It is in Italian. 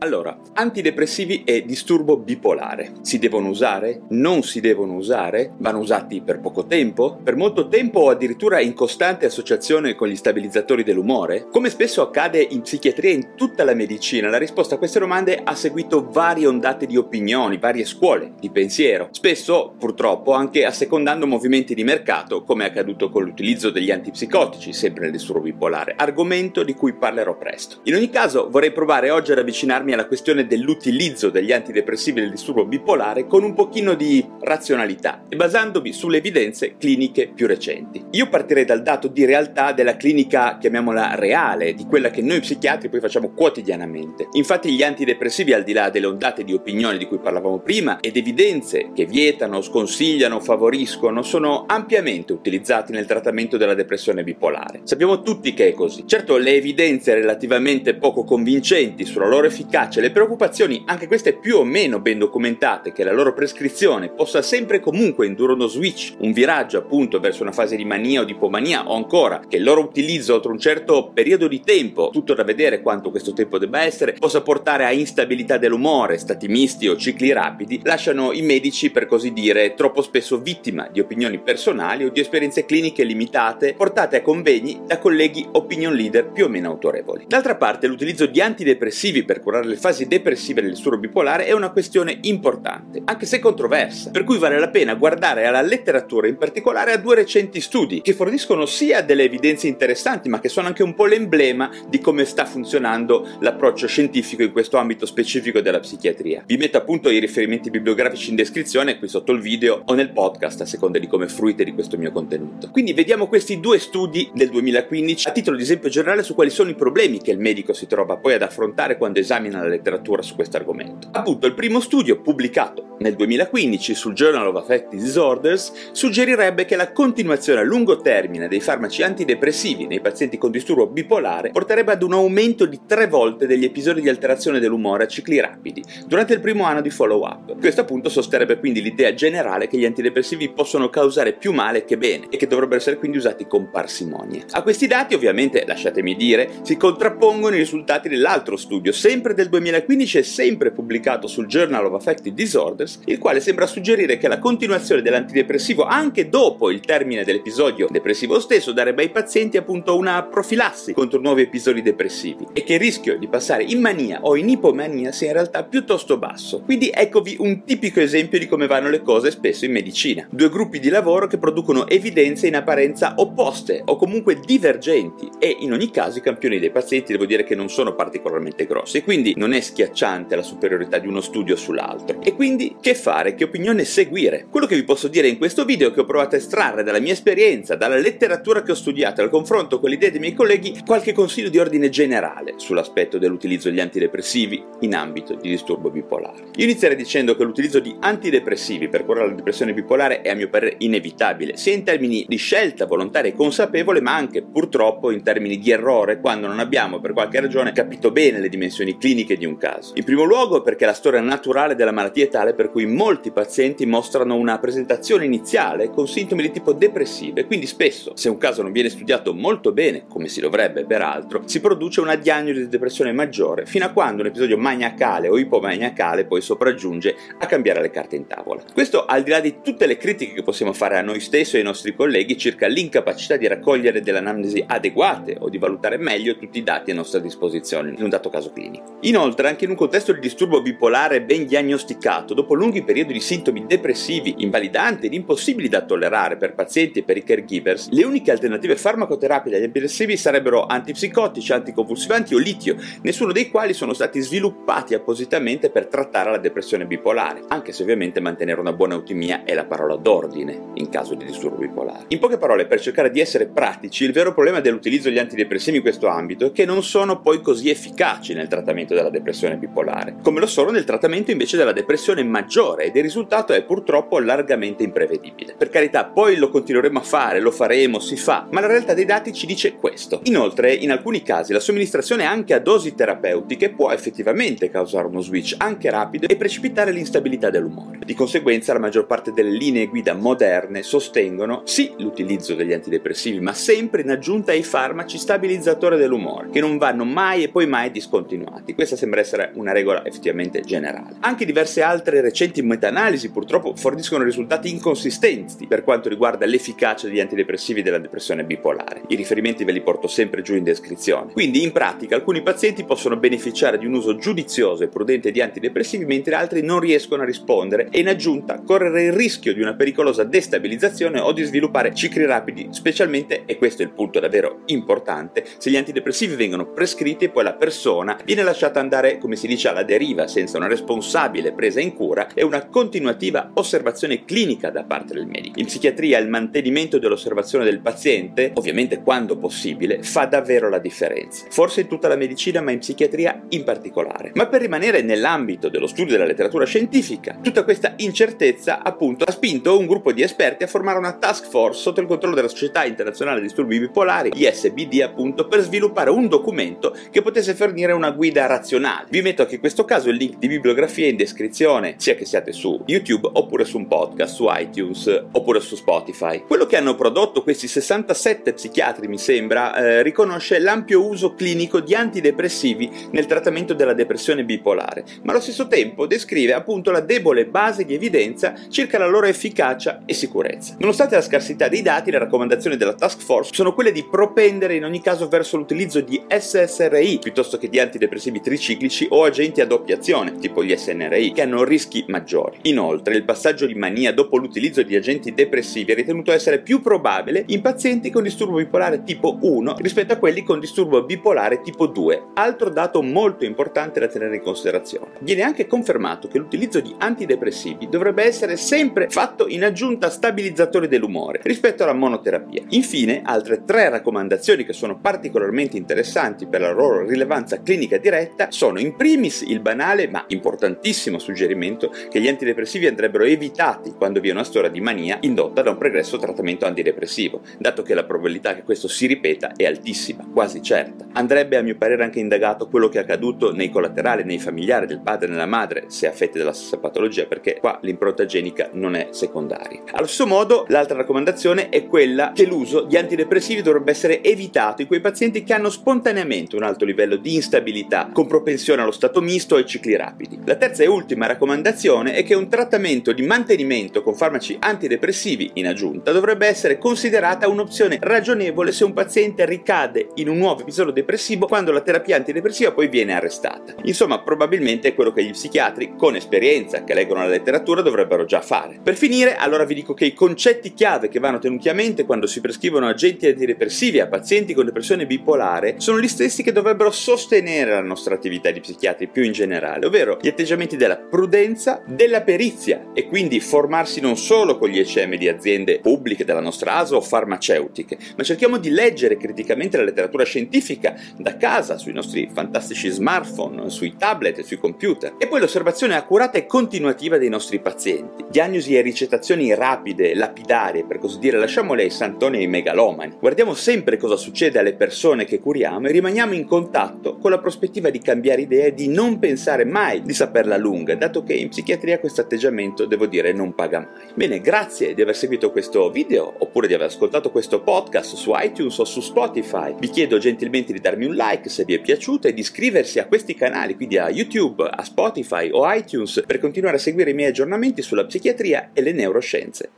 Allora, antidepressivi e disturbo bipolare. Si devono usare? Non si devono usare? Vanno usati per poco tempo? Per molto tempo o addirittura in costante associazione con gli stabilizzatori dell'umore? Come spesso accade in psichiatria e in tutta la medicina, la risposta a queste domande ha seguito varie ondate di opinioni, varie scuole di pensiero, spesso purtroppo anche assecondando movimenti di mercato, come è accaduto con l'utilizzo degli antipsicotici, sempre nel disturbo bipolare, argomento di cui parlerò presto. In ogni caso, vorrei provare oggi ad avvicinarmi alla questione dell'utilizzo degli antidepressivi nel disturbo bipolare con un pochino di razionalità e basandomi sulle evidenze cliniche più recenti. Io partirei dal dato di realtà della clinica, chiamiamola reale, di quella che noi psichiatri poi facciamo quotidianamente. Infatti gli antidepressivi, al di là delle ondate di opinioni di cui parlavamo prima ed evidenze che vietano, sconsigliano, favoriscono, sono ampiamente utilizzati nel trattamento della depressione bipolare. Sappiamo tutti che è così. Certo, le evidenze relativamente poco convincenti sulla loro efficacia efficacia le preoccupazioni, anche queste più o meno ben documentate, che la loro prescrizione possa sempre comunque indurre uno switch, un viraggio appunto verso una fase di mania o di ipomania, o ancora che il loro utilizzo oltre un certo periodo di tempo, tutto da vedere quanto questo tempo debba essere, possa portare a instabilità dell'umore, stati misti o cicli rapidi, lasciano i medici, per così dire, troppo spesso vittima di opinioni personali o di esperienze cliniche limitate portate a convegni da colleghi opinion leader più o meno autorevoli. D'altra parte, l'utilizzo di antidepressivi per curare le fasi depressive del disturbo bipolare è una questione importante, anche se controversa, per cui vale la pena guardare alla letteratura, in particolare a due recenti studi che forniscono sia delle evidenze interessanti, ma che sono anche un po' l'emblema di come sta funzionando l'approccio scientifico in questo ambito specifico della psichiatria. Vi metto appunto i riferimenti bibliografici in descrizione qui sotto il video o nel podcast a seconda di come fruite di questo mio contenuto. Quindi vediamo questi due studi del 2015 a titolo di esempio generale su quali sono i problemi che il medico si trova poi ad affrontare quando esamina la letteratura su questo argomento. Appunto, il primo studio pubblicato nel 2015 sul Journal of Affective Disorders suggerirebbe che la continuazione a lungo termine dei farmaci antidepressivi nei pazienti con disturbo bipolare porterebbe ad un aumento di tre volte degli episodi di alterazione dell'umore a cicli rapidi durante il primo anno di follow-up. Questo appunto sosterrebbe quindi l'idea generale che gli antidepressivi possono causare più male che bene e che dovrebbero essere quindi usati con parsimonia. A questi dati, ovviamente, lasciatemi dire, si contrappongono i risultati dell'altro studio, sempre del 2015 e sempre pubblicato sul Journal of Affective Disorders, il quale sembra suggerire che la continuazione dell'antidepressivo anche dopo il termine dell'episodio depressivo stesso darebbe ai pazienti appunto una profilassi contro nuovi episodi depressivi e che il rischio di passare in mania o in ipomania sia in realtà piuttosto basso. Quindi eccovi un tipico esempio di come vanno le cose spesso in medicina. Due gruppi di lavoro che producono evidenze in apparenza opposte o comunque divergenti e in ogni caso i campioni dei pazienti devo dire che non sono particolarmente grossi quindi non è schiacciante la superiorità di uno studio sull'altro. E quindi che fare? Che opinione seguire? Quello che vi posso dire in questo video è che ho provato a estrarre dalla mia esperienza, dalla letteratura che ho studiato, al confronto con le idee dei miei colleghi, qualche consiglio di ordine generale sull'aspetto dell'utilizzo degli antidepressivi in ambito di disturbo bipolare. Io inizierei dicendo che l'utilizzo di antidepressivi per curare la depressione bipolare è a mio parere inevitabile, sia in termini di scelta volontaria e consapevole, ma anche purtroppo in termini di errore quando non abbiamo per qualche ragione capito bene le dimensioni cliniche di un caso. In primo luogo perché la storia naturale della malattia è tale per cui molti pazienti mostrano una presentazione iniziale con sintomi di tipo depressivo e quindi spesso, se un caso non viene studiato molto bene, come si dovrebbe peraltro, si produce una diagnosi di depressione maggiore fino a quando un episodio maniacale o ipomaniacale poi sopraggiunge a cambiare le carte in tavola. Questo al di là di tutte le critiche che possiamo fare a noi stessi e ai nostri colleghi circa l'incapacità di raccogliere delle anamnesi adeguate o di valutare meglio tutti i dati a nostra disposizione in un dato caso clinico. Inoltre, anche in un contesto di disturbo bipolare ben diagnosticato, dopo lunghi periodi di sintomi depressivi, invalidanti ed impossibili da tollerare per pazienti e per i caregivers, le uniche alternative farmacoterapiche agli antidepressivi sarebbero antipsicotici, anticonvulsivanti o litio, nessuno dei quali sono stati sviluppati appositamente per trattare la depressione bipolare, anche se ovviamente mantenere una buona eutimia è la parola d'ordine in caso di disturbo bipolare. In poche parole, per cercare di essere pratici, il vero problema dell'utilizzo degli antidepressivi in questo ambito è che non sono poi così efficaci nel trattamento della depressione bipolare, come lo sono nel trattamento invece della depressione maggiore ed il risultato è purtroppo largamente imprevedibile. Per carità, poi lo continueremo a fare, lo faremo, si fa, ma la realtà dei dati ci dice questo. Inoltre, in alcuni casi la somministrazione anche a dosi terapeutiche può effettivamente causare uno switch anche rapido e precipitare l'instabilità dell'umore. Di conseguenza la maggior parte delle linee guida moderne sostengono sì l'utilizzo degli antidepressivi, ma sempre in aggiunta ai farmaci stabilizzatori dell'umore, che non vanno mai e poi mai discontinuati. Questa sembra essere una regola effettivamente generale. Anche diverse altre recenti meta-analisi purtroppo forniscono risultati inconsistenti per quanto riguarda l'efficacia degli antidepressivi della depressione bipolare. I riferimenti ve li porto sempre giù in descrizione. Quindi in pratica alcuni pazienti possono beneficiare di un uso giudizioso e prudente di antidepressivi mentre altri non riescono a rispondere e in aggiunta correre il rischio di una pericolosa destabilizzazione o di sviluppare cicli rapidi, specialmente, e questo è il punto davvero importante, se gli antidepressivi vengono prescritti e poi la persona viene lasciata andare, come si dice, alla deriva senza una responsabile presa in cura e una continuativa osservazione clinica da parte del medico. In psichiatria il mantenimento dell'osservazione del paziente, ovviamente quando possibile, fa davvero la differenza. Forse in tutta la medicina, ma in psichiatria in particolare. Ma per rimanere nell'ambito dello studio della letteratura scientifica, tutta questa incertezza appunto ha spinto un gruppo di esperti a formare una task force sotto il controllo della Società Internazionale di Disturbi Bipolari, ISBD appunto, per sviluppare un documento che potesse fornire una guida razionale. Vi metto anche in questo caso il link di bibliografia in descrizione, sia che siate su YouTube oppure su un podcast, su iTunes oppure su Spotify. Quello che hanno prodotto questi 67 psichiatri, mi sembra, eh, riconosce l'ampio uso clinico di antidepressivi nel trattamento della depressione bipolare, ma allo stesso tempo descrive appunto la debole base di evidenza circa la loro efficacia e sicurezza. Nonostante la scarsità dei dati, le raccomandazioni della task force sono quelle di propendere in ogni caso verso l'utilizzo di SSRI piuttosto che di antidepressivi triciclici o agenti a doppia azione, tipo gli SNRI, che hanno rischi maggiori. Inoltre, il passaggio di mania dopo l'utilizzo di agenti depressivi è ritenuto essere più probabile in pazienti con disturbo bipolare tipo 1 rispetto a quelli con disturbo bipolare tipo 2, altro dato molto importante da tenere in considerazione. Viene anche confermato che l'utilizzo di antidepressivi dovrebbe essere sempre fatto in aggiunta a stabilizzatori dell'umore rispetto alla monoterapia. Infine, altre tre raccomandazioni che sono particolarmente interessanti per la loro rilevanza clinica diretta sono in primis il banale ma importantissimo suggerimento che gli antidepressivi andrebbero evitati quando vi è una storia di mania indotta da un pregresso trattamento antidepressivo, dato che la probabilità che questo si ripeta è altissima, quasi certa. Andrebbe a mio parere anche indagato quello che è accaduto nei collaterali, nei familiari del padre e della madre, se affetti dalla stessa patologia, perché qua l'impronta genica non è secondaria. Allo stesso modo, l'altra raccomandazione è quella che l'uso di antidepressivi dovrebbe essere evitato in quei pazienti che hanno spontaneamente un alto livello di instabilità, con propensione allo stato misto e cicli rapidi. La terza e ultima raccomandazione è che un trattamento di mantenimento con farmaci antidepressivi in aggiunta dovrebbe essere considerata un'opzione ragionevole se un paziente ricade in un nuovo episodio depressivo quando la terapia antidepressiva poi viene arrestata. Insomma, probabilmente è quello che gli psichiatri, con esperienza che leggono la letteratura, dovrebbero già fare. Per finire, allora vi dico che i concetti chiave che vanno tenuti a mente quando si prescrivono agenti antidepressivi a pazienti con depressione bipolare sono gli stessi che dovrebbero sostenere la nostra attività di psichiatri più in generale, ovvero gli atteggiamenti della prudenza, della perizia e quindi formarsi non solo con gli ECM di aziende pubbliche della nostra ASO o farmaceutiche, ma cerchiamo di leggere criticamente la letteratura scientifica da casa, sui nostri fantastici smartphone, sui tablet e sui computer. E poi l'osservazione accurata e continuativa dei nostri pazienti. Diagnosi e ricettazioni rapide, lapidarie, per così dire, lasciamole ai santoni e ai megalomani. Guardiamo sempre cosa succede alle persone che curiamo e rimaniamo in contatto con la prospettiva di cambiare idea e di non pensare mai di saperla lunga, dato che in psichiatria questo atteggiamento, devo dire, non paga mai. Bene, grazie di aver seguito questo video oppure di aver ascoltato questo podcast su iTunes o su Spotify. Vi chiedo gentilmente di darmi un like se vi è piaciuto e di iscriversi a questi canali, quindi a YouTube, a Spotify o iTunes, per continuare a seguire i miei aggiornamenti sulla psichiatria e le neuroscienze.